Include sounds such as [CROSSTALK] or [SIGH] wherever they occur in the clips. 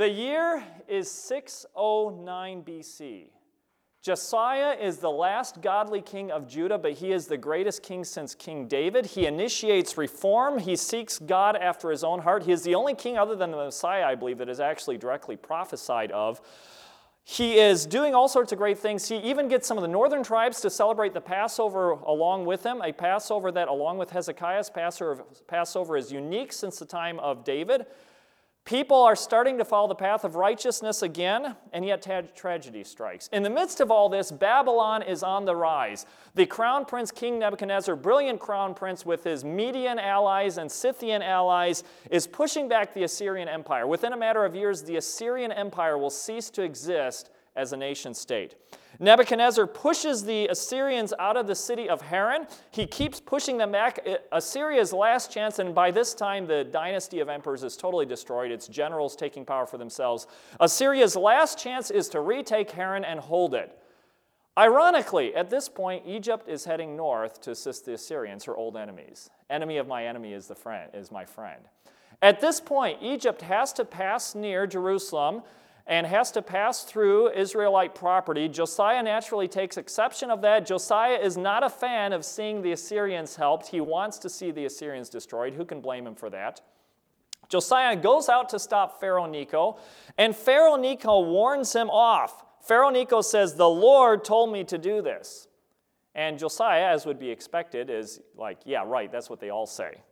The year is 609 BC. Josiah is the last godly king of Judah, but he is the greatest king since King David. He initiates reform. He seeks God after his own heart. He is the only king other than the Messiah, I believe, that is actually directly prophesied of. He is doing all sorts of great things. He even gets some of the northern tribes to celebrate the Passover along with him, a Passover that, along with Hezekiah's Passover, is unique since the time of David. People are starting to follow the path of righteousness again, and yet tra- tragedy strikes. In the midst of all this, Babylon is on the rise. The crown prince, King Nebuchadnezzar, brilliant crown prince with his Median allies and Scythian allies, is pushing back the Assyrian Empire. Within a matter of years, the Assyrian Empire will cease to exist as a nation state. Nebuchadnezzar pushes the Assyrians out of the city of Haran. He keeps pushing them back. Assyria's last chance, and by this time, the dynasty of emperors is totally destroyed, its generals taking power for themselves. Assyria's last chance is to retake Haran and hold it. Ironically, at this point, Egypt is heading north to assist the Assyrians, her old enemies. Enemy of my enemy is, the friend, is my friend. At this point, Egypt has to pass near Jerusalem and has to pass through Israelite property. Josiah naturally takes exception of that. Josiah is not a fan of seeing the Assyrians helped. He wants to see the Assyrians destroyed. Who can blame him for that? Josiah goes out to stop Pharaoh Necho, and Pharaoh Necho warns him off. Pharaoh Necho says, The Lord told me to do this. And Josiah, as would be expected, is like, Yeah, right, that's what they all say.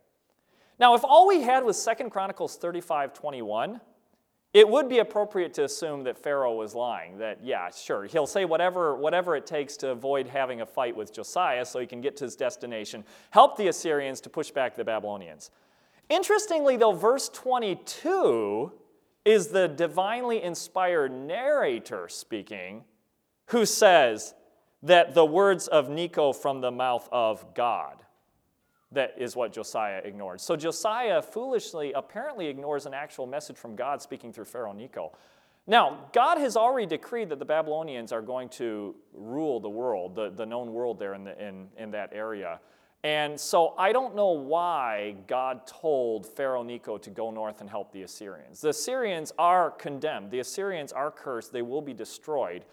Now, if all we had was Second Chronicles 35 21, it would be appropriate to assume that Pharaoh was lying, that, yeah, sure, he'll say whatever, whatever it takes to avoid having a fight with Josiah so he can get to his destination, help the Assyrians to push back the Babylonians. Interestingly, though, verse 22 is the divinely inspired narrator speaking who says that the words of Necho from the mouth of God that is what Josiah ignored. So Josiah foolishly apparently ignores an actual message from God speaking through Pharaoh Necho. Now, God has already decreed that the Babylonians are going to rule the world, the, the known world there in, the, in, in that area. And so I don't know why God told Pharaoh Necho to go north and help the Assyrians. The Assyrians are condemned, the Assyrians are cursed, they will be destroyed.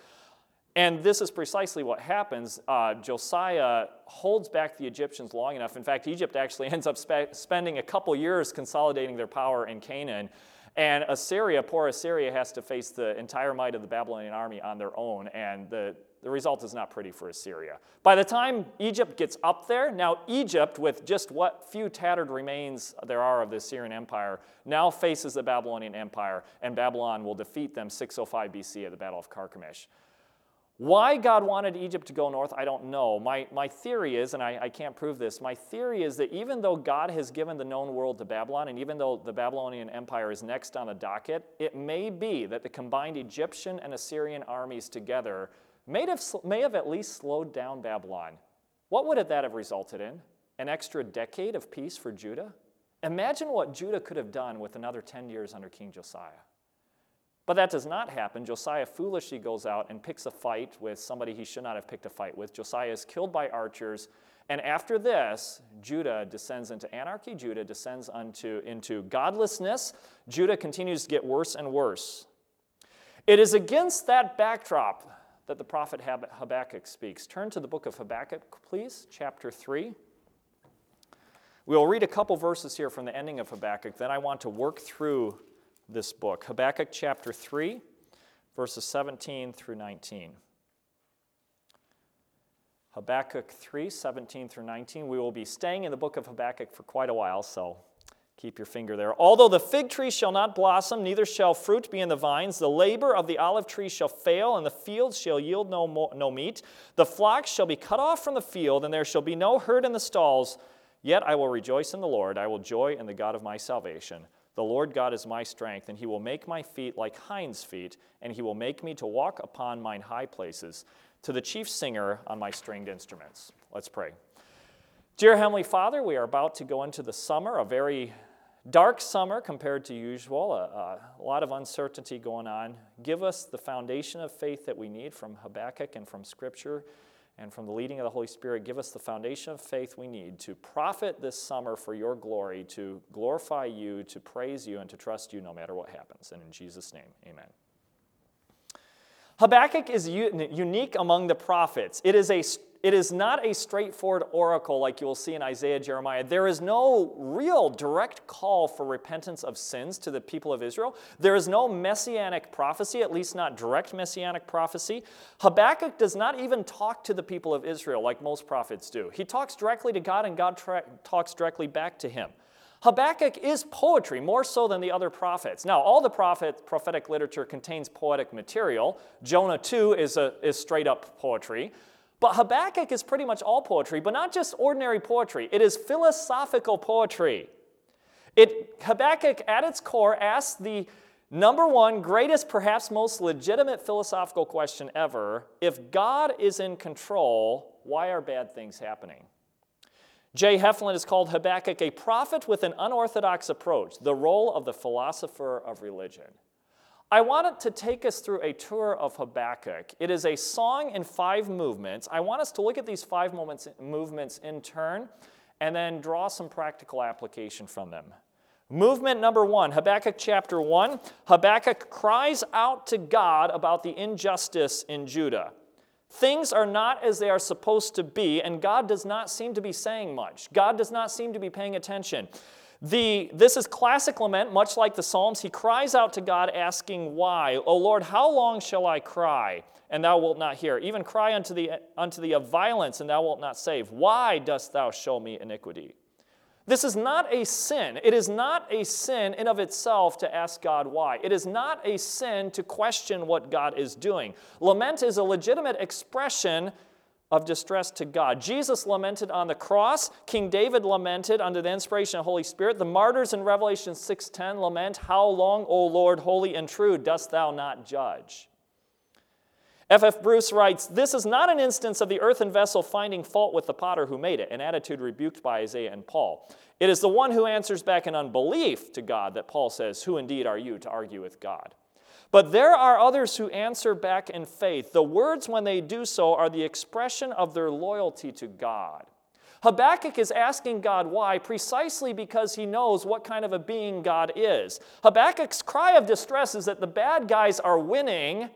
And this is precisely what happens. Uh, Josiah holds back the Egyptians long enough. In fact, Egypt actually [LAUGHS] ends up spe- spending a couple years consolidating their power in Canaan. And Assyria, poor Assyria, has to face the entire might of the Babylonian army on their own. And the, the result is not pretty for Assyria. By the time Egypt gets up there, now Egypt, with just what few tattered remains there are of the Assyrian Empire, now faces the Babylonian Empire, and Babylon will defeat them 605 BC at the Battle of Carchemish. Why God wanted Egypt to go north, I don't know. My, my theory is, and I, I can't prove this, my theory is that even though God has given the known world to Babylon, and even though the Babylonian Empire is next on the docket, it may be that the combined Egyptian and Assyrian armies together may have, may have at least slowed down Babylon. What would that have resulted in? An extra decade of peace for Judah? Imagine what Judah could have done with another 10 years under King Josiah. But that does not happen. Josiah foolishly goes out and picks a fight with somebody he should not have picked a fight with. Josiah is killed by archers. And after this, Judah descends into anarchy. Judah descends unto, into godlessness. Judah continues to get worse and worse. It is against that backdrop that the prophet Habakkuk speaks. Turn to the book of Habakkuk, please, chapter 3. We'll read a couple verses here from the ending of Habakkuk. Then I want to work through this book Habakkuk chapter 3, verses 17 through 19. Habakkuk 3, 17 through 19. We will be staying in the book of Habakkuk for quite a while, so keep your finger there. Although the fig tree shall not blossom, neither shall fruit be in the vines, the labor of the olive tree shall fail, and the fields shall yield no, mo- no meat. The flocks shall be cut off from the field, and there shall be no herd in the stalls. Yet I will rejoice in the Lord, I will joy in the God of my salvation. The Lord God is my strength, and he will make my feet like hinds' feet, and he will make me to walk upon mine high places, to the chief singer on my stringed instruments. Let's pray. Dear Heavenly Father, we are about to go into the summer, a very dark summer compared to usual, a, a, lot of uncertainty going on. Give us the foundation of faith that we need from Habakkuk and from Scripture. And from the leading of the Holy Spirit, give us the foundation of faith we need to profit this summer for your glory, to glorify you, to praise you, and to trust you no matter what happens. And in Jesus' name, amen. Habakkuk is unique among the prophets. It is, a, it is not a straightforward oracle like you will see in Isaiah, Jeremiah. There is no real direct call for repentance of sins to the people of Israel. There is no messianic prophecy, at least not direct messianic prophecy. Habakkuk does not even talk to the people of Israel like most prophets do. He talks directly to God, and God tra- talks directly back to him. Habakkuk is poetry, more so than the other prophets. Now, all the prophet, prophetic literature contains poetic material. Jonah, too, is, a, is straight up poetry. But Habakkuk is pretty much all poetry, but not just ordinary poetry, it is philosophical poetry. It, Habakkuk, at its core, asks the number one, greatest, perhaps most legitimate philosophical question ever if God is in control, why are bad things happening? Jay Heflin has called Habakkuk a prophet with an unorthodox approach, the role of the philosopher of religion. I wanted to take us through a tour of Habakkuk. It is a song in five movements. I want us to look at these five moments, movements in turn and then draw some practical application from them. Movement number one, Habakkuk chapter one. Habakkuk cries out to God about the injustice in Judah. Things are not as they are supposed to be, and God does not seem to be saying much. God does not seem to be paying attention. The, this is classic lament, much like the Psalms. He cries out to God, asking, Why? O Lord, how long shall I cry, and thou wilt not hear? Even cry unto thee, unto thee of violence, and thou wilt not save. Why dost thou show me iniquity? This is not a sin. It is not a sin in of itself to ask God why. It is not a sin to question what God is doing. Lament is a legitimate expression of distress to God. Jesus lamented on the cross. King David lamented under the inspiration of the Holy Spirit. The martyrs in Revelation 6:10 lament, "How long, O Lord, holy and true, dost thou not judge?" F.F. Bruce writes This is not an instance of the earthen vessel finding fault with the potter who made it, an attitude rebuked by Isaiah and Paul. It is the one who answers back in unbelief to God that Paul says, Who indeed are you to argue with God? But there are others who answer back in faith. The words, when they do so, are the expression of their loyalty to God. Habakkuk is asking God why, precisely because he knows what kind of a being God is. Habakkuk's cry of distress is that the bad guys are winning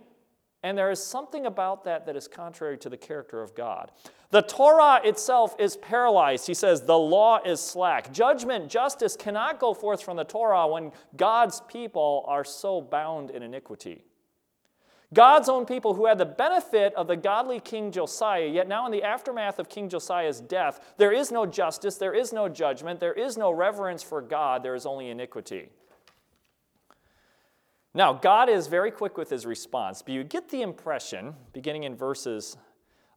and there is something about that that is contrary to the character of God. The Torah itself is paralyzed. He says, The law is slack. Judgment, justice cannot go forth from the Torah when God's people are so bound in iniquity. God's own people who had the benefit of the godly King Josiah, yet now in the aftermath of King Josiah's death, there is no justice, there is no judgment, there is no reverence for God, there is only iniquity. Now, God is very quick with his response, but you get the impression, beginning in verses,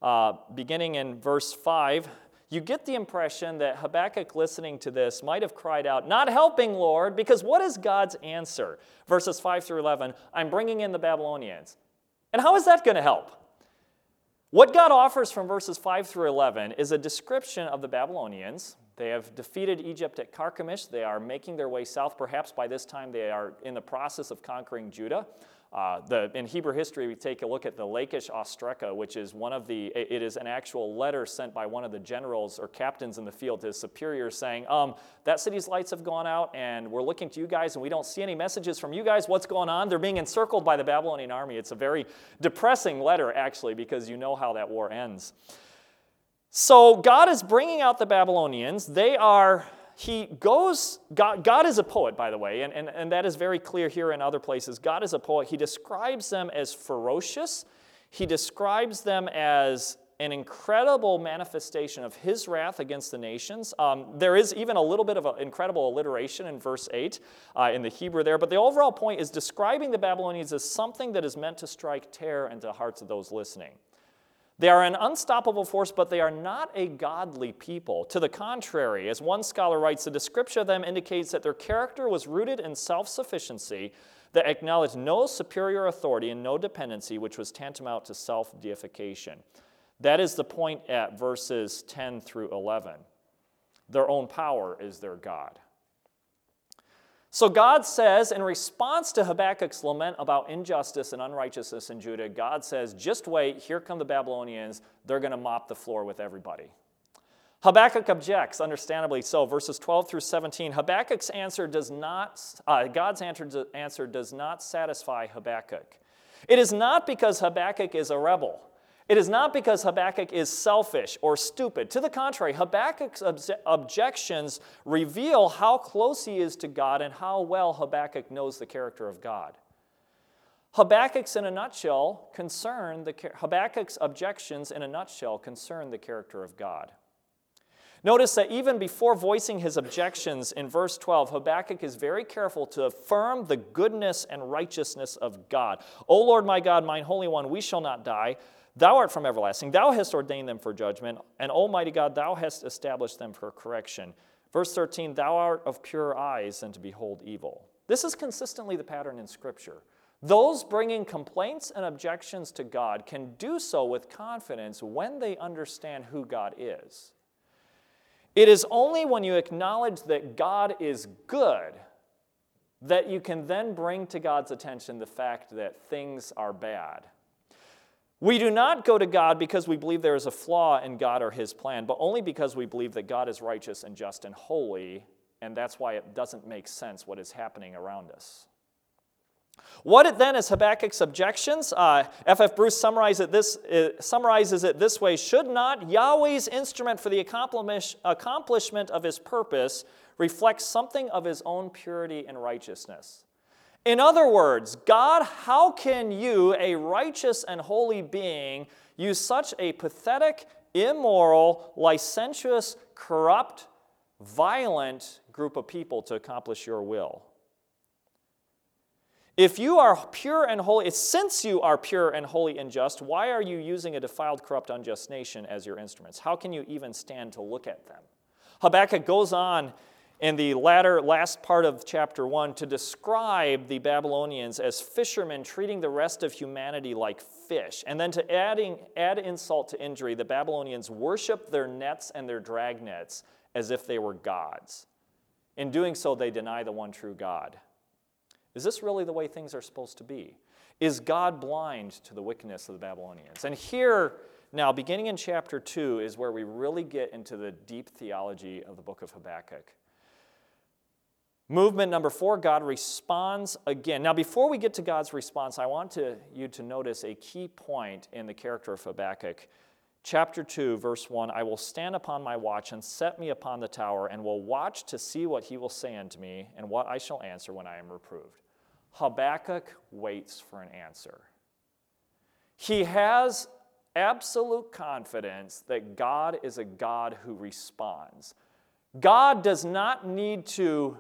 uh, beginning in verse 5, you get the impression that Habakkuk, listening to this, might have cried out, Not helping, Lord, because what is God's answer? Verses 5 through 11, I'm bringing in the Babylonians. And how is that going to help? What God offers from verses 5 through 11 is a description of the Babylonians, they have defeated Egypt at Carchemish. They are making their way south. Perhaps by this time they are in the process of conquering Judah. Uh, the, in Hebrew history, we take a look at the Lachish Ostraca, which is one of the, it is an actual letter sent by one of the generals or captains in the field to his superior saying, um, that city's lights have gone out and we're looking to you guys and we don't see any messages from you guys. What's going on? They're being encircled by the Babylonian army. It's a very depressing letter, actually, because you know how that war ends. So God is bringing out the Babylonians. They are, he goes, God, God is a poet, by the way, and, and, and that is very clear here in other places. God is a poet. He describes them as ferocious, he describes them as an incredible manifestation of his wrath against the nations. Um, there is even a little bit of an incredible alliteration in verse 8 uh, in the Hebrew there, but the overall point is describing the Babylonians as something that is meant to strike terror into the hearts of those listening. They are an unstoppable force, but they are not a godly people. To the contrary, as one scholar writes, the description of them indicates that their character was rooted in self sufficiency that acknowledged no superior authority and no dependency, which was tantamount to self deification. That is the point at verses 10 through 11. Their own power is their God. So God says, in response to Habakkuk's lament about injustice and unrighteousness in Judah, God says, just wait, here come the Babylonians. They're going to mop the floor with everybody. Habakkuk objects, understandably so. Verses 12 through 17. Habakkuk's answer does not, uh, God's answer, answer does not satisfy Habakkuk. It is not because Habakkuk is a rebel. It is not because Habakkuk is selfish or stupid. To the contrary, Habakkuk's objections reveal how close he is to God and how well Habakkuk knows the character of God. Habakkuk's in a nutshell concern the Habakkuk's objections in a nutshell concern the character of God. Notice that even before voicing his objections in verse 12, Habakkuk is very careful to affirm the goodness and righteousness of God. O Lord my God, mine Holy One, we shall not die. Thou art from everlasting. Thou hast ordained them for judgment, and Almighty God, thou hast established them for correction. Verse 13, thou art of pure eyes and to behold evil. This is consistently the pattern in Scripture. Those bringing complaints and objections to God can do so with confidence when they understand who God is. It is only when you acknowledge that God is good that you can then bring to God's attention the fact that things are bad we do not go to God because we believe there is a flaw in God or His plan, but only because we believe that God is righteous and just and holy, and that's why it doesn't make sense what is happening around us. What it then is Habakkuk's objections? Uh, F.F. Bruce summarizes it, this, uh, summarizes it this way Should not Yahweh's instrument for the accomplishment of his purpose reflect something of his own purity and righteousness? In other words, God, how can you, a righteous and holy being, use such a pathetic, immoral, licentious, corrupt, violent group of people to accomplish your will? If you are pure and holy, since you are pure and holy and just, why are you using a defiled, corrupt, unjust nation as your instruments? How can you even stand to look at them? Habakkuk goes on in the latter last part of chapter 1 to describe the Babylonians as fishermen treating the rest of humanity like fish. And then to adding, add insult to injury, the Babylonians worship their nets and their drag nets as if they were gods. In doing so, they deny the one true God. Is this really the way things are supposed to be? Is God blind to the wickedness of the Babylonians? And here, now, beginning in chapter 2, is where we really get into the deep theology of the book of Habakkuk. Movement number four, God responds again. Now, before we get to God's response, I want to, you to notice a key point in the character of Habakkuk. Chapter 2, verse 1 I will stand upon my watch and set me upon the tower, and will watch to see what he will say unto me, and what I shall answer when I am reproved. Habakkuk waits for an answer. He has absolute confidence that God is a God who responds. God does not need to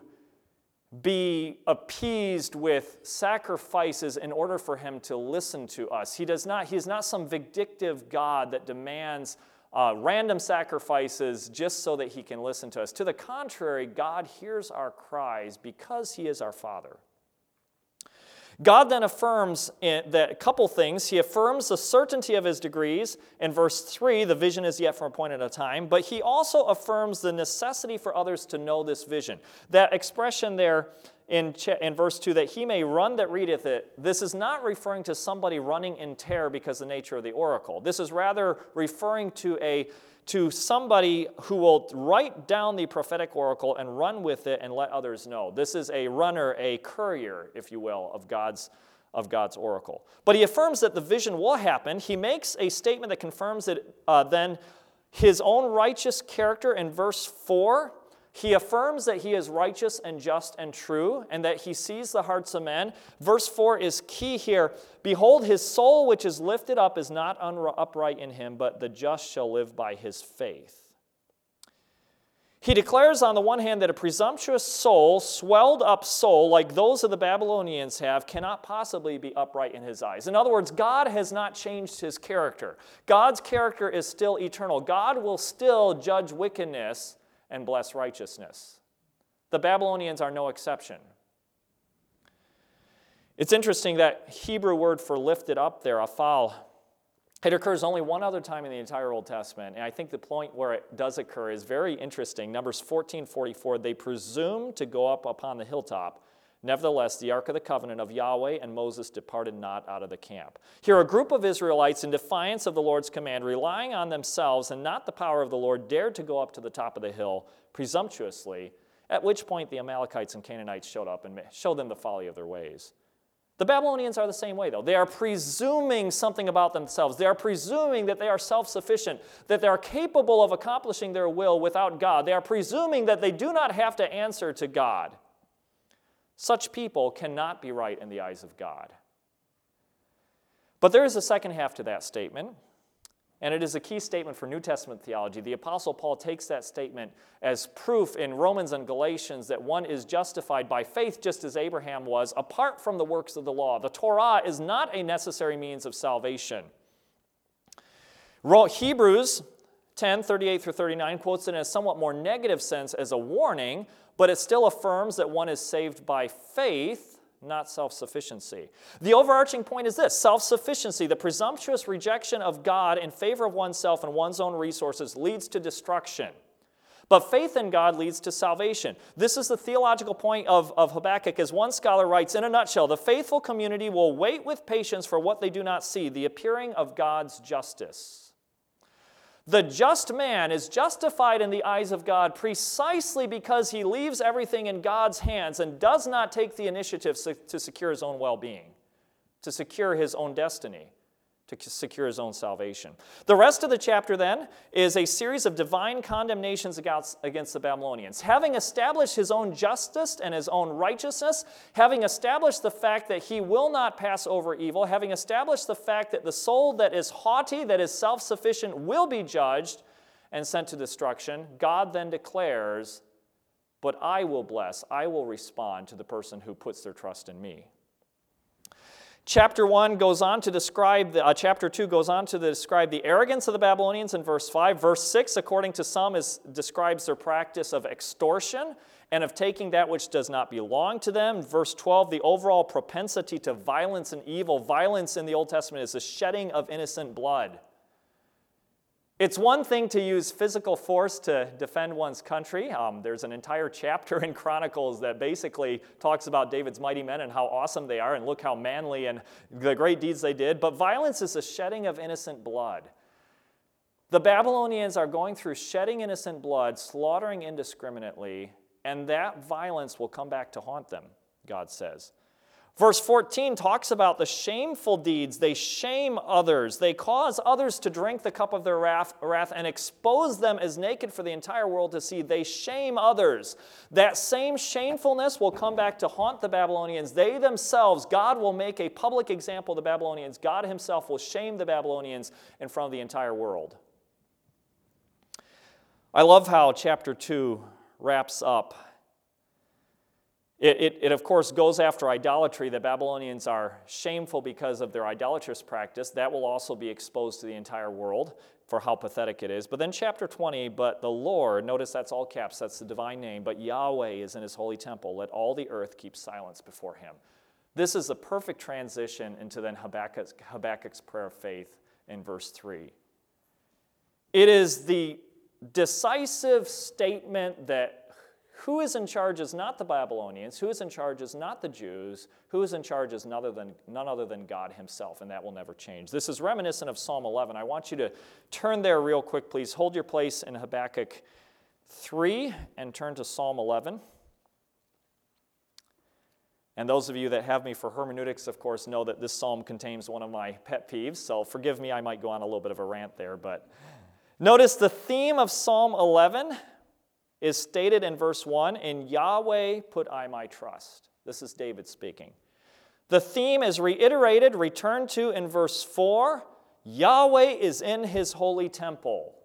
be appeased with sacrifices in order for him to listen to us. He does not, he is not some vindictive God that demands uh, random sacrifices just so that he can listen to us. To the contrary, God hears our cries because he is our Father. God then affirms that a couple things. He affirms the certainty of his degrees In verse 3, the vision is yet for a point at a time, but he also affirms the necessity for others to know this vision. That expression there in, in verse 2, that he may run that readeth it, this is not referring to somebody running in terror because the nature of the oracle. This is rather referring to a to somebody who will write down the prophetic oracle and run with it and let others know. This is a runner, a courier, if you will, of God's, of God's oracle. But he affirms that the vision will happen. He makes a statement that confirms that uh, then his own righteous character in verse 4 he affirms that he is righteous and just and true, and that he sees the hearts of men. Verse 4 is key here. Behold, his soul which is lifted up is not upright in him, but the just shall live by his faith. He declares, on the one hand, that a presumptuous soul, swelled up soul, like those of the Babylonians have, cannot possibly be upright in his eyes. In other words, God has not changed his character. God's character is still eternal. God will still judge wickedness and bless righteousness. The Babylonians are no exception. It's interesting that Hebrew word for lifted up there, afal, It occurs only one other time in the entire Old Testament, and I think the point where it does occur is very interesting. Numbers 14:44, they presume to go up upon the hilltop. Nevertheless, the ark of the covenant of Yahweh and Moses departed not out of the camp. Here, a group of Israelites, in defiance of the Lord's command, relying on themselves and not the power of the Lord, dared to go up to the top of the hill presumptuously, at which point the Amalekites and Canaanites showed up and showed them the folly of their ways. The Babylonians are the same way, though. They are presuming something about themselves. They are presuming that they are self sufficient, that they are capable of accomplishing their will without God. They are presuming that they do not have to answer to God. Such people cannot be right in the eyes of God. But there is a second half to that statement. And it is a key statement for New Testament theology. The Apostle Paul takes that statement as proof in Romans and Galatians that one is justified by faith just as Abraham was, apart from the works of the law. The Torah is not a necessary means of salvation. Hebrews 10 38 through 39 quotes it in a somewhat more negative sense as a warning, but it still affirms that one is saved by faith not self sufficiency. The overarching point is this self sufficiency, the presumptuous rejection of God in favor of oneself and one's own resources, leads to destruction. But faith in God leads to salvation. This is the theological point of, of Habakkuk, as one scholar writes in a nutshell the faithful community will wait with patience for what they do not see, the appearing of God's justice. The just man is justified in the eyes of God precisely because he leaves everything in God's hands and does not take the initiative to secure his own well being, to secure his own destiny to secure his own salvation. The rest of the chapter, then, is a series of divine condemnations against the Babylonians. Having established his own justice and his own righteousness, having established the fact that he will not pass over evil, having established the fact that the soul that is haughty, that is self sufficient, will be judged and sent to destruction, God then declares, But I will bless, I will respond to the person who puts their trust in me. Chapter 1 goes on to describe, the, uh, chapter 2 goes on to describe the arrogance of the Babylonians in verse 5. Verse 6, according to some, is, describes their practice of extortion and of taking that which does not belong to them. Verse 12, the overall propensity to violence and evil. Violence in the Old Testament is the shedding of innocent blood. It's one thing to use physical force to defend one's country. Um, there's an entire chapter [LAUGHS] in Chronicles that basically talks about David's mighty men and how awesome they are, and look how manly and the great deeds they did. But violence is the shedding of innocent blood. The Babylonians are going through shedding innocent blood, slaughtering indiscriminately, and that violence will come back to haunt them, God says. Verse 14 talks about the shameful deeds. They shame others. They cause others to drink the cup of their wrath, wrath, and expose them as naked for the entire world to see. They shame others. That same shamefulness will come back to haunt the Babylonians. They themselves, God will make a public example of the Babylonians. God Himself will shame the Babylonians in front of the entire world. I love how chapter 2 wraps up it, it, it, of course, goes after idolatry. The Babylonians are shameful because of their idolatrous practice. That will also be exposed to the entire world for how pathetic it is. But then, chapter 20, but the Lord, notice that's all caps, that's the divine name, but Yahweh is in his holy temple. Let all the earth keep silence before him. This is a perfect transition into then Habakkuk's, Habakkuk's prayer of faith in verse 3. It is the decisive statement that who is in charge is not the Babylonians, who is in charge is not the Jews, who is in charge is none other than, none other than God Himself, and that will never change. This is reminiscent of Psalm 11. I want you to turn there real quick, please. Hold your place in Habakkuk 3 and turn to Psalm 11. And those of you that have me for hermeneutics, of course, know that this psalm contains one of my pet peeves, so forgive me, I might go on a little bit of a rant there. But notice the theme of Psalm 11 is stated in verse 1 In Yahweh put I my trust. This is David speaking. The theme is reiterated, returned to in verse 4 Yahweh is in his holy temple.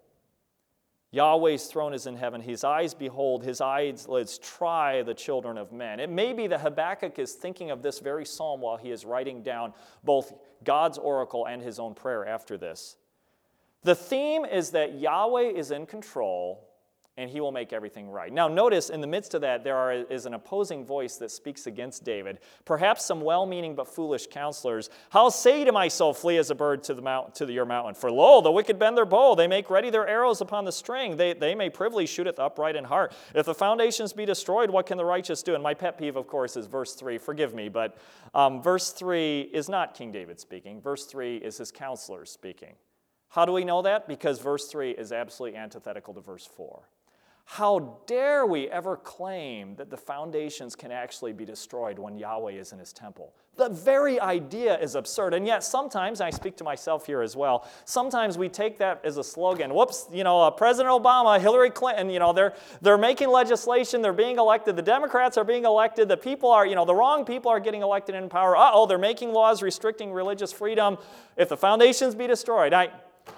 Yahweh's throne is in heaven. His eyes behold, his eyelids try the children of men. It may be that Habakkuk is thinking of this very psalm while he is writing down both God's oracle and his own prayer after this. The theme is that Yahweh is in control and he will make everything right. Now, notice in the midst of that, there are, is an opposing voice that speaks against David. Perhaps some well meaning but foolish counselors. How say to my soul, Flee as a bird to, the mount, to the, your mountain? For lo, the wicked bend their bow. They make ready their arrows upon the string. They, they may privily shoot at the upright in heart. If the foundations be destroyed, what can the righteous do? And my pet peeve, of course, is verse 3. Forgive me, but um, verse 3 is not King David speaking. Verse 3 is his counselors speaking. How do we know that? Because verse 3 is absolutely antithetical to verse 4. How dare we ever claim that the foundations can actually be destroyed when Yahweh is in his temple? The very idea is absurd. And yet, sometimes, I speak to myself here as well, sometimes we take that as a slogan. Whoops, you know, uh, President Obama, Hillary Clinton, you know, they're, they're making legislation, they're being elected, the Democrats are being elected, the people are, you know, the wrong people are getting elected in power. Uh oh, they're making laws restricting religious freedom. If the foundations be destroyed, I,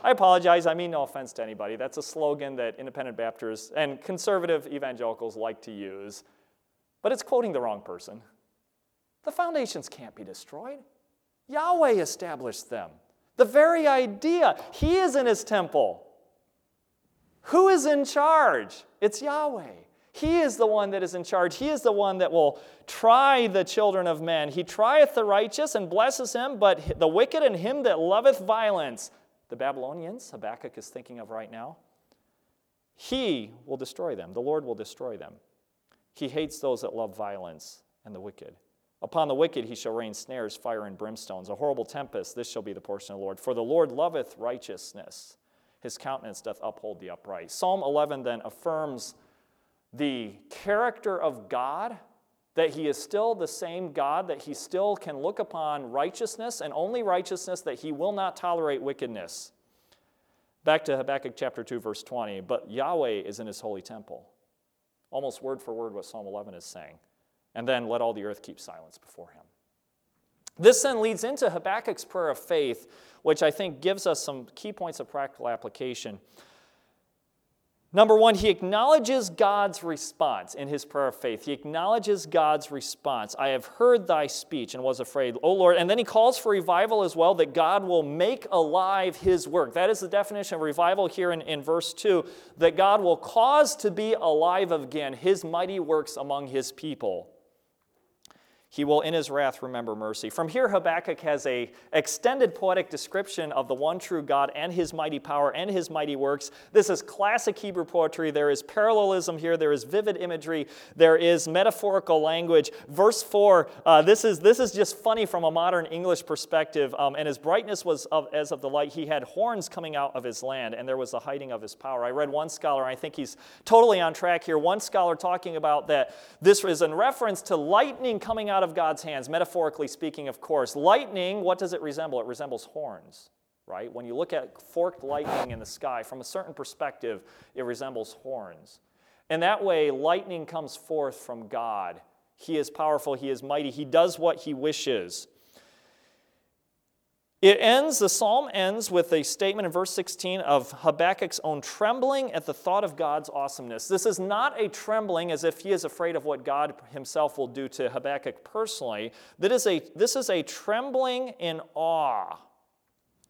I apologize, I mean no offense to anybody. That's a slogan that independent Baptists and conservative evangelicals like to use, but it's quoting the wrong person. The foundations can't be destroyed. Yahweh established them. The very idea, He is in His temple. Who is in charge? It's Yahweh. He is the one that is in charge. He is the one that will try the children of men. He trieth the righteous and blesses him, but the wicked and him that loveth violence the Babylonians, Habakkuk is thinking of right now, he will destroy them. The Lord will destroy them. He hates those that love violence and the wicked. Upon the wicked he shall rain snares, fire, and brimstones. A horrible tempest, this shall be the portion of the Lord. For the Lord loveth righteousness, his countenance doth uphold the upright. Psalm 11 then affirms the character of God that he is still the same God, that he still can look upon righteousness and only righteousness, that he will not tolerate wickedness. Back to Habakkuk chapter 2, verse 20. But Yahweh is in his holy temple. Almost word for word what Psalm 11 is saying. And then let all the earth keep silence before him. This then leads into Habakkuk's prayer of faith, which I think gives us some key points of practical application. Number one, he acknowledges God's response in his prayer of faith. He acknowledges God's response. I have heard thy speech and was afraid, O Lord. And then he calls for revival as well, that God will make alive his work. That is the definition of revival here in, in verse 2 that God will cause to be alive again his mighty works among his people. He will in his wrath remember mercy. From here, Habakkuk has a extended poetic description of the one true God and his mighty power and his mighty works. This is classic Hebrew poetry. There is parallelism here. There is vivid imagery. There is metaphorical language. Verse 4, uh, this, is, this is just funny from a modern English perspective. Um, and his brightness was of, as of the light. He had horns coming out of his land, and there was the hiding of his power. I read one scholar, I think he's totally on track here. One scholar talking about that this is in reference to lightning coming out out of God's hands, metaphorically speaking, of course. Lightning, what does it resemble? It resembles horns, right? When you look at forked lightning in the sky, from a certain perspective, it resembles horns. And that way, lightning comes forth from God. He is powerful, He is mighty, He does what He wishes. It ends, the psalm ends with a statement in verse 16 of Habakkuk's own trembling at the thought of God's awesomeness. This is not a trembling as if he is afraid of what God himself will do to Habakkuk personally. That is a, this is a trembling in awe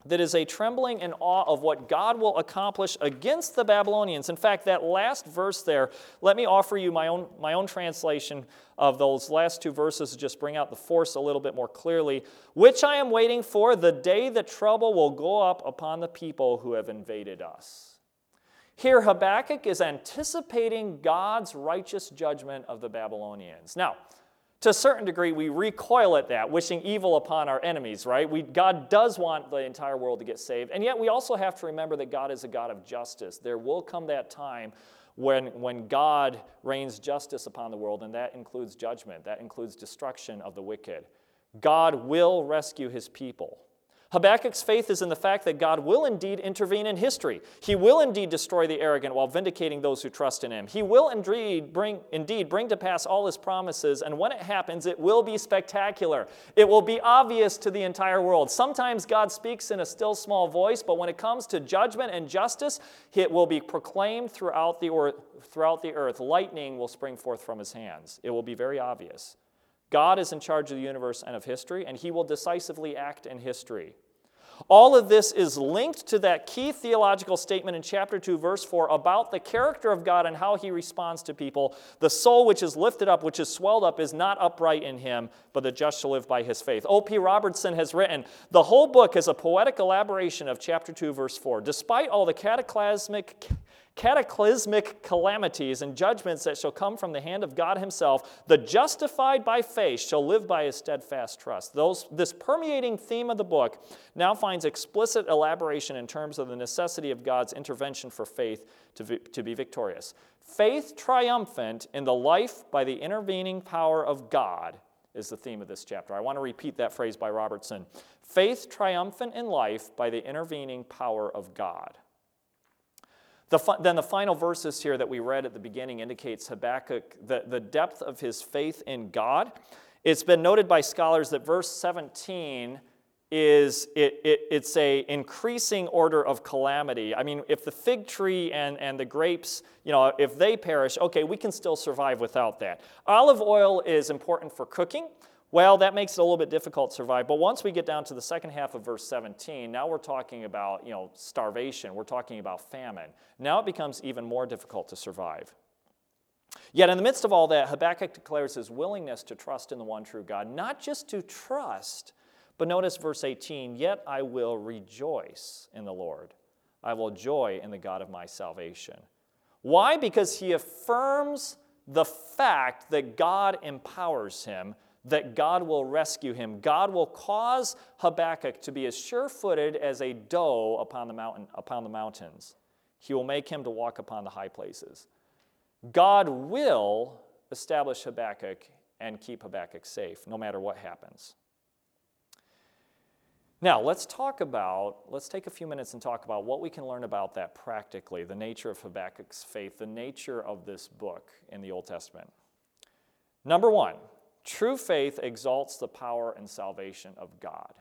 that is a trembling in awe of what God will accomplish against the Babylonians. In fact, that last verse there, let me offer you my own, my own translation of those last two verses to just bring out the force a little bit more clearly. Which I am waiting for, the day that trouble will go up upon the people who have invaded us. Here, Habakkuk is anticipating God's righteous judgment of the Babylonians. Now, to a certain degree, we recoil at that, wishing evil upon our enemies, right? We, God does want the entire world to get saved. And yet, we also have to remember that God is a God of justice. There will come that time when, when God rains justice upon the world, and that includes judgment, that includes destruction of the wicked. God will rescue his people. Habakkuk's faith is in the fact that God will indeed intervene in history. He will indeed destroy the arrogant while vindicating those who trust in him. He will indeed bring, indeed bring to pass all his promises, and when it happens, it will be spectacular. It will be obvious to the entire world. Sometimes God speaks in a still small voice, but when it comes to judgment and justice, it will be proclaimed throughout the, or, throughout the earth. Lightning will spring forth from his hands. It will be very obvious. God is in charge of the universe and of history, and he will decisively act in history. All of this is linked to that key theological statement in chapter 2, verse 4 about the character of God and how he responds to people. The soul which is lifted up, which is swelled up, is not upright in him, but the just shall live by his faith. O.P. Robertson has written the whole book is a poetic elaboration of chapter 2, verse 4. Despite all the cataclysmic cataclysmic calamities and judgments that shall come from the hand of God Himself, the justified by faith shall live by his steadfast trust. Those, this permeating theme of the book now finds explicit elaboration in terms of the necessity of God's intervention for faith to, to be victorious. Faith triumphant in the life by the intervening power of God is the theme of this chapter. I want to repeat that phrase by Robertson. Faith triumphant in life by the intervening power of God. The, then the final verses here that we read at the beginning indicates Habakkuk, the, the depth of his faith in God. It's been noted by scholars that verse 17 is it, it, it's a increasing order of calamity. I mean, if the fig tree and, and the grapes, you know, if they perish, okay, we can still survive without that. Olive oil is important for cooking. Well, that makes it a little bit difficult to survive. But once we get down to the second half of verse 17, now we're talking about you know, starvation, we're talking about famine. Now it becomes even more difficult to survive. Yet, in the midst of all that, Habakkuk declares his willingness to trust in the one true God, not just to trust, but notice verse 18 Yet I will rejoice in the Lord. I will joy in the God of my salvation. Why? Because he affirms the fact that God empowers him that God will rescue him. God will cause Habakkuk to be as sure footed as a doe upon the, mountain, upon the mountains. He will make him to walk upon the high places. God will establish Habakkuk and keep Habakkuk safe, no matter what happens. Now, let's talk about, let's take a few minutes and talk about what we can learn about that practically, the nature of Habakkuk's faith, the nature of this book in the Old Testament. Number one, True faith exalts the power and salvation of God.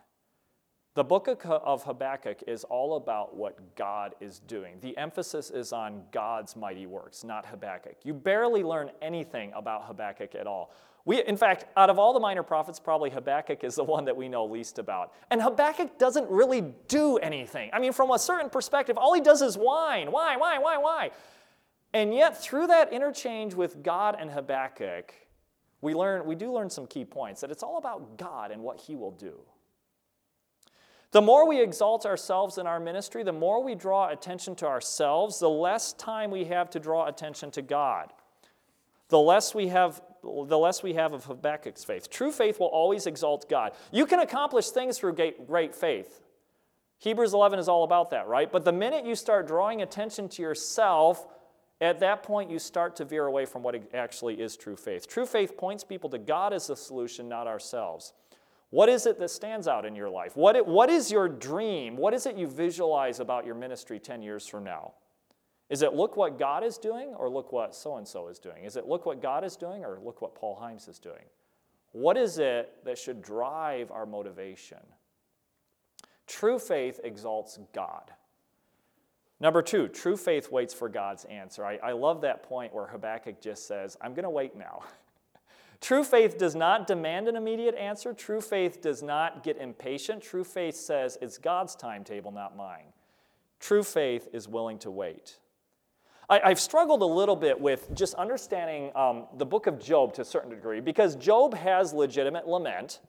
The book of Habakkuk is all about what God is doing. The emphasis is on God's mighty works, not Habakkuk. You barely learn anything about Habakkuk at all. We, in fact, out of all the minor prophets, probably Habakkuk is the one that we know least about. And Habakkuk doesn't really do anything. I mean, from a certain perspective, all he does is whine, why, why, why, why. And yet, through that interchange with God and Habakkuk, we, learn, we do learn some key points that it's all about God and what He will do. The more we exalt ourselves in our ministry, the more we draw attention to ourselves, the less time we have to draw attention to God. The less we have, the less we have of Habakkuk's faith. True faith will always exalt God. You can accomplish things through great faith. Hebrews 11 is all about that, right? But the minute you start drawing attention to yourself, at that point, you start to veer away from what actually is true faith. True faith points people to God as the solution, not ourselves. What is it that stands out in your life? What, it, what is your dream? What is it you visualize about your ministry 10 years from now? Is it look what God is doing or look what so and so is doing? Is it look what God is doing or look what Paul Himes is doing? What is it that should drive our motivation? True faith exalts God. Number two, true faith waits for God's answer. I, I love that point where Habakkuk just says, I'm going to wait now. [LAUGHS] true faith does not demand an immediate answer. True faith does not get impatient. True faith says, it's God's timetable, not mine. True faith is willing to wait. I, have struggled a little bit with just understanding um, the book of Job to a certain degree because Job has legitimate lament.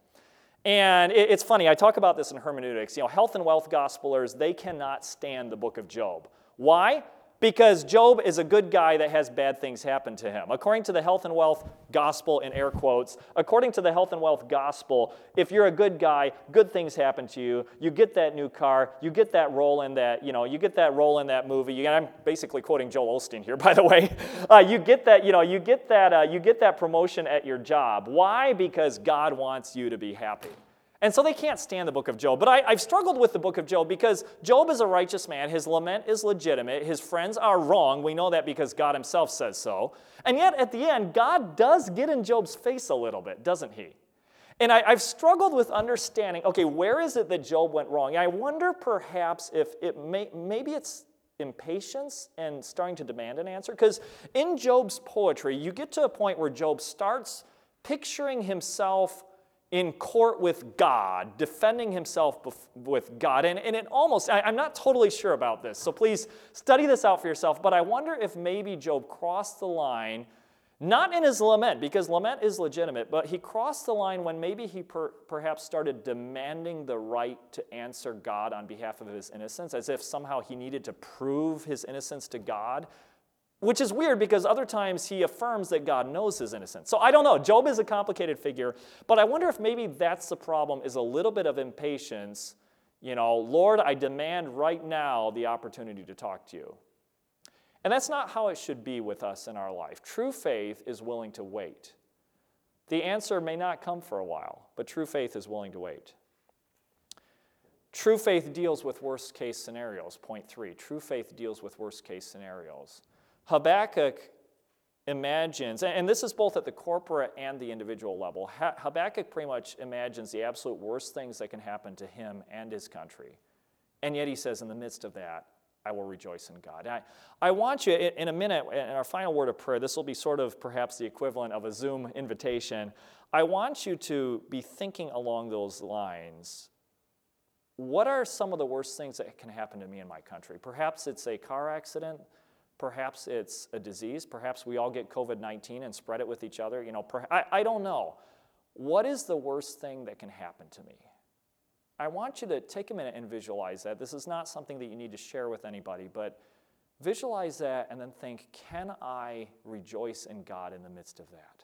And it's funny, I talk about this in hermeneutics. You know, health and wealth gospelers, they cannot stand the book of Job. Why? Because Job is a good guy that has bad things happen to him. According to the health and wealth gospel, in air quotes, according to the health and wealth gospel, if you're a good guy, good things happen to you. You get that new car, you get that role in that, you know, you get that role in that movie. You, I'm basically quoting Joel Osteen here, [LAUGHS] by the way. Uh, you get that, you know, you get that, uh, you get that promotion at your job. Why? Because God wants you to be happy. And so they can't stand the book of Job. But I, have struggled with the book of Job because Job is a righteous man. His lament is legitimate. His friends are wrong. We know that because God himself says so. And yet, at the end, God does get in Job's face a little bit, doesn't he? And I, have struggled with understanding okay, where is it that Job went wrong? I wonder perhaps if it may, maybe it's impatience and starting to demand an answer. Because in Job's poetry, you get to a point where Job starts picturing himself in court with God, defending himself bef- with God. And, and it almost, I, I'm not totally sure about this, so please study this out for yourself. But I wonder if maybe Job crossed the line, not in his lament, because lament is legitimate, but he crossed the line when maybe he per, perhaps started demanding the right to answer God on behalf of his innocence, as if somehow he needed to prove his innocence to God which is weird because other times he affirms that God knows his innocence. So I don't know. Job is a complicated figure, but I wonder if maybe that's the problem is a little bit of impatience. You know, Lord, I demand right now the opportunity to talk to you. And that's not how it should be with us in our life. True faith is willing to wait. The answer may not come for a while, but true faith is willing to wait. True faith deals with worst case scenarios. Point three true faith deals with worst case scenarios. Habakkuk imagines, and this is both at the corporate and the individual level, Habakkuk pretty much imagines the absolute worst things that can happen to him and his country. And yet he says, in the midst of that, I will rejoice in God. I, I want you, in a minute, in our final word of prayer, this will be sort of perhaps the equivalent of a Zoom invitation. I want you to be thinking along those lines. What are some of the worst things that can happen to me in my country? Perhaps it's a car accident Perhaps it's a disease. Perhaps we all get COVID 19 and spread it with each other. You know, per- I, I don't know. What is the worst thing that can happen to me? I want you to take a minute and visualize that. This is not something that you need to share with anybody, but visualize that and then think can I rejoice in God in the midst of that?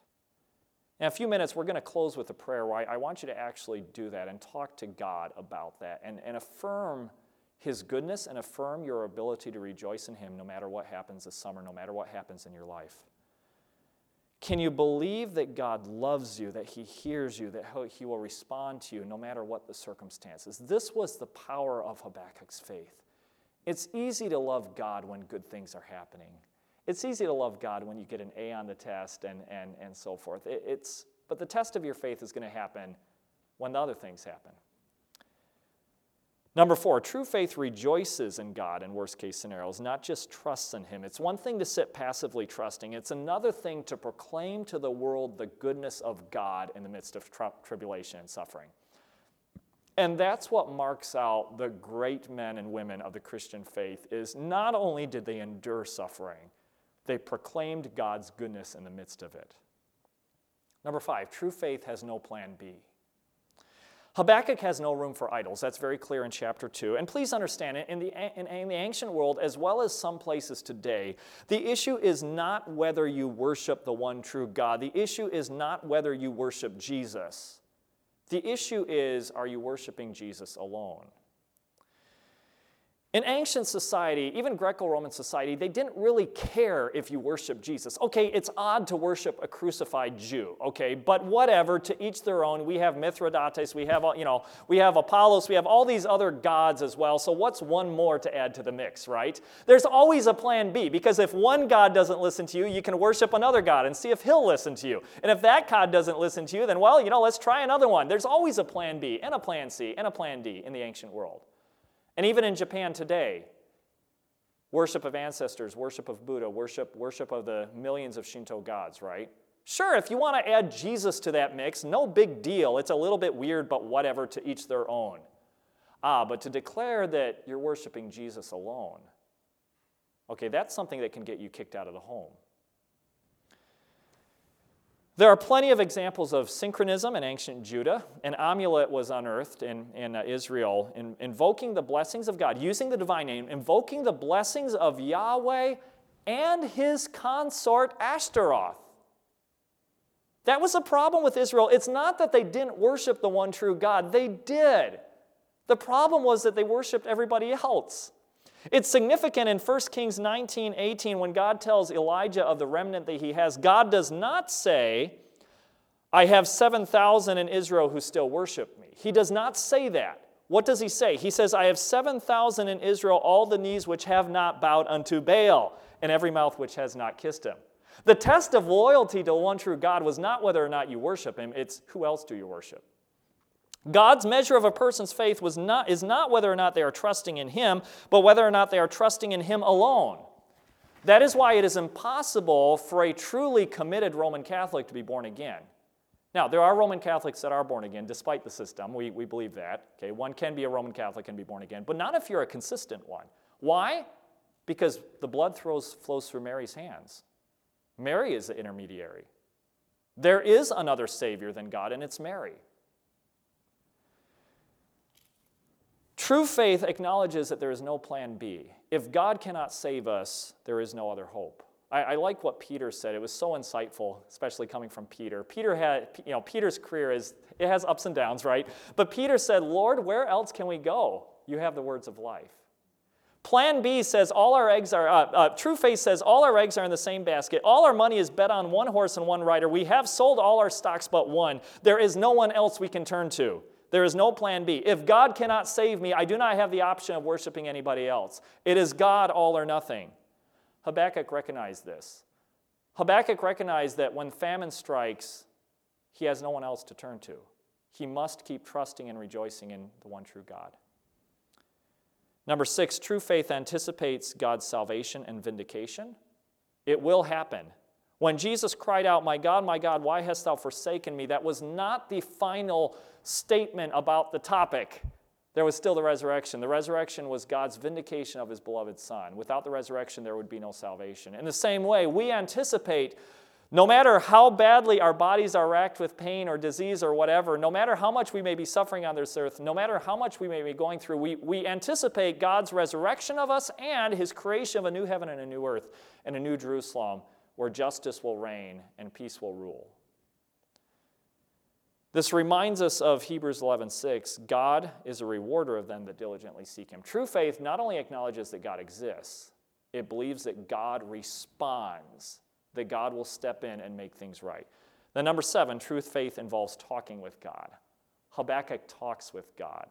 In a few minutes, we're going to close with a prayer where I, I want you to actually do that and talk to God about that and, and affirm his goodness and affirm your ability to rejoice in Him no matter what happens this summer, no matter what happens in your life. Can you believe that God loves you, that He hears you, that He will respond to you no matter what the circumstances? This was the power of Habakkuk's faith. It's easy to love God when good things are happening. It's easy to love God when you get an A on the test and, and, and so forth. It, it's, but the test of your faith is going to happen when the other things happen. Number four, true faith rejoices in God in worst case scenarios, not just trusts in Him. It's one thing to sit passively trusting, it's another thing to proclaim to the world the goodness of God in the midst of tri- tribulation and suffering. And that's what marks out the great men and women of the Christian faith is not only did they endure suffering, they proclaimed God's goodness in the midst of it. Number five, true faith has no plan B. Habakkuk has no room for idols. That's very clear in chapter 2. And please understand, in the, in, in, the ancient world, as well as some places today, the issue is not whether you worship the one true God. The issue is not whether you worship Jesus. The issue is, are you worshiping Jesus alone? In ancient society, even Greco Roman society, they didn't really care if you worship Jesus. Okay, it's odd to worship a crucified Jew, okay, but whatever, to each their own. We have Mithridates, we have, uh, you know, we have Apollos, we have all these other gods as well. So what's one more to add to the mix, right? There's always a plan B because if one God doesn't listen to you, you can worship another God and see if he'll listen to you. And if that God doesn't listen to you, then, well, you know, let's try another one. There's always a plan B and a plan C and a plan D in the ancient world. And even in Japan today, worship of ancestors, worship of Buddha, worship, worship of the millions of Shinto gods, right? Sure, if you want to add Jesus to that mix, no big deal. It's a little bit weird, but whatever, to each their own. Ah, but to declare that you're worshiping Jesus alone, okay, that's something that can get you kicked out of the home. There are plenty of examples of syncretism in ancient Judah. An amulet was unearthed in, in uh, Israel, in, invoking the blessings of God, using the divine name, invoking the blessings of Yahweh and his consort Ashtaroth. That was a problem with Israel. It's not that they didn't worship the one true God, they did. The problem was that they worshiped everybody else. It's significant in 1 Kings 19 18 when God tells Elijah of the remnant that he has. God does not say, I have 7,000 in Israel who still worship me. He does not say that. What does he say? He says, I have 7,000 in Israel, all the knees which have not bowed unto Baal, and every mouth which has not kissed him. The test of loyalty to one true God was not whether or not you worship him, it's who else do you worship? God's measure of a person's faith was not, is not whether or not they are trusting in Him, but whether or not they are trusting in Him alone. That is why it is impossible for a truly committed Roman Catholic to be born again. Now, there are Roman Catholics that are born again, despite the system. We, we believe that. Okay, one can be a Roman Catholic and be born again, but not if you're a consistent one. Why? Because the blood flows, flows through Mary's hands. Mary is the intermediary. There is another Savior than God, and it's Mary. True faith acknowledges that there is no plan B. If God cannot save us, there is no other hope. I, I, like what Peter said. It was so insightful, especially coming from Peter. Peter had, you know, Peter's career is, it has ups and downs, right? But Peter said, Lord, where else can we go? You have the words of life. Plan B says all our eggs are, uh, uh, True Faith says all our eggs are in the same basket. All our money is bet on one horse and one rider. We have sold all our stocks but one. There is no one else we can turn to. There is no plan B. If God cannot save me, I do not have the option of worshiping anybody else. It is God all or nothing. Habakkuk recognized this. Habakkuk recognized that when famine strikes, he has no one else to turn to. He must keep trusting and rejoicing in the one true God. Number six, true faith anticipates God's salvation and vindication. It will happen. When Jesus cried out, My God, my God, why hast thou forsaken me? That was not the final statement about the topic. There was still the resurrection. The resurrection was God's vindication of his beloved Son. Without the resurrection, there would be no salvation. In the same way, we anticipate no matter how badly our bodies are racked with pain or disease or whatever, no matter how much we may be suffering on this earth, no matter how much we may be going through, we, we anticipate God's resurrection of us and his creation of a new heaven and a new earth and a new Jerusalem where justice will reign and peace will rule. This reminds us of Hebrews 11:6. God is a rewarder of them that diligently seek him. True faith not only acknowledges that God exists, it believes that God responds that God will step in and make things right. Then, number seven, truth faith involves talking with God. Habakkuk talks with God.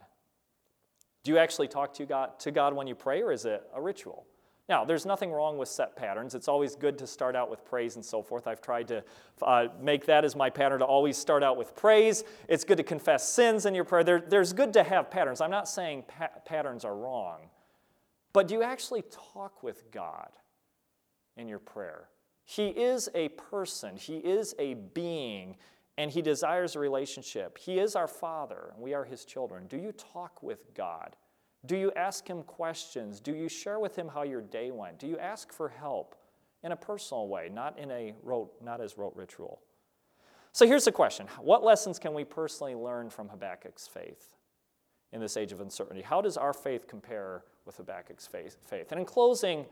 Do you actually talk to God, to God when you pray, or is it a ritual? Now, there's nothing wrong with set patterns. It's always good to start out with praise and so forth. I've tried to uh, make that as my pattern to always start out with praise. It's good to confess sins in your prayer. There, there's good to have patterns. I'm not saying pa- patterns are wrong, but do you actually talk with God in your prayer? He is a person, He is a being, and He desires a relationship. He is our Father, and we are His children. Do you talk with God? Do you ask Him questions? Do you share with Him how your day went? Do you ask for help in a personal way, not in a rote, not as rote ritual? So here's the question What lessons can we personally learn from Habakkuk's faith in this age of uncertainty? How does our faith compare with Habakkuk's faith? And in closing,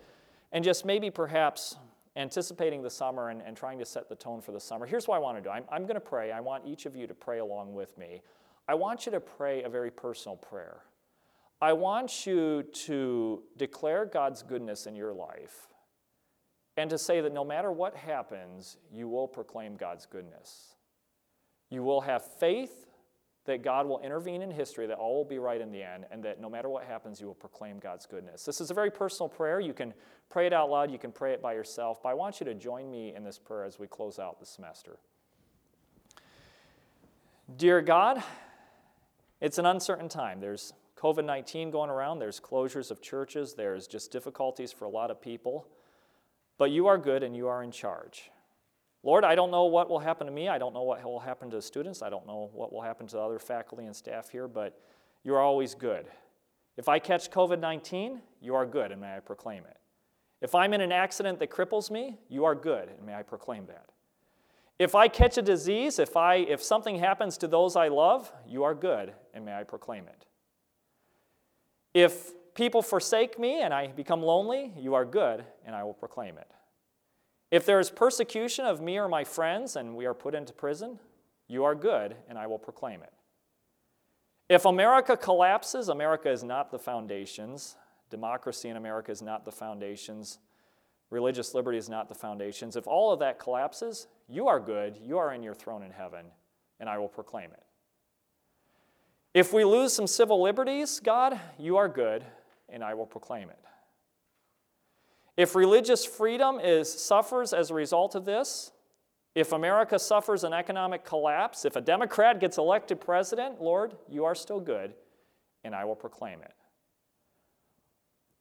and just maybe perhaps anticipating the summer and, and trying to set the tone for the summer, here's what I want to do. I'm, I'm going to pray. I want each of you to pray along with me. I want you to pray a very personal prayer. I want you to declare God's goodness in your life and to say that no matter what happens, you will proclaim God's goodness. You will have faith that God will intervene in history, that all will be right in the end, and that no matter what happens, you will proclaim God's goodness. This is a very personal prayer. You can pray it out loud, you can pray it by yourself, but I want you to join me in this prayer as we close out the semester. Dear God, it's an uncertain time. There's COVID 19 going around, there's closures of churches, there's just difficulties for a lot of people. But you are good and you are in charge. Lord, I don't know what will happen to me. I don't know what will happen to the students. I don't know what will happen to other faculty and staff here, but you are always good. If I catch COVID 19, you are good, and may I proclaim it. If I'm in an accident that cripples me, you are good, and may I proclaim that. If I catch a disease, if, I, if something happens to those I love, you are good, and may I proclaim it. If people forsake me and I become lonely, you are good, and I will proclaim it. If there is persecution of me or my friends and we are put into prison, you are good, and I will proclaim it. If America collapses, America is not the foundations. Democracy in America is not the foundations. Religious liberty is not the foundations. If all of that collapses, you are good, you are in your throne in heaven, and I will proclaim it. If we lose some civil liberties, God, you are good, and I will proclaim it. If religious freedom is, suffers as a result of this, if America suffers an economic collapse, if a Democrat gets elected president, Lord, you are still good, and I will proclaim it.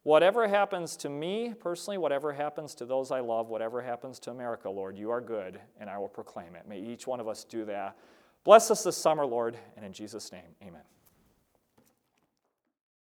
Whatever happens to me personally, whatever happens to those I love, whatever happens to America, Lord, you are good, and I will proclaim it. May each one of us do that Bless us this summer, Lord, and in Jesus' name, amen.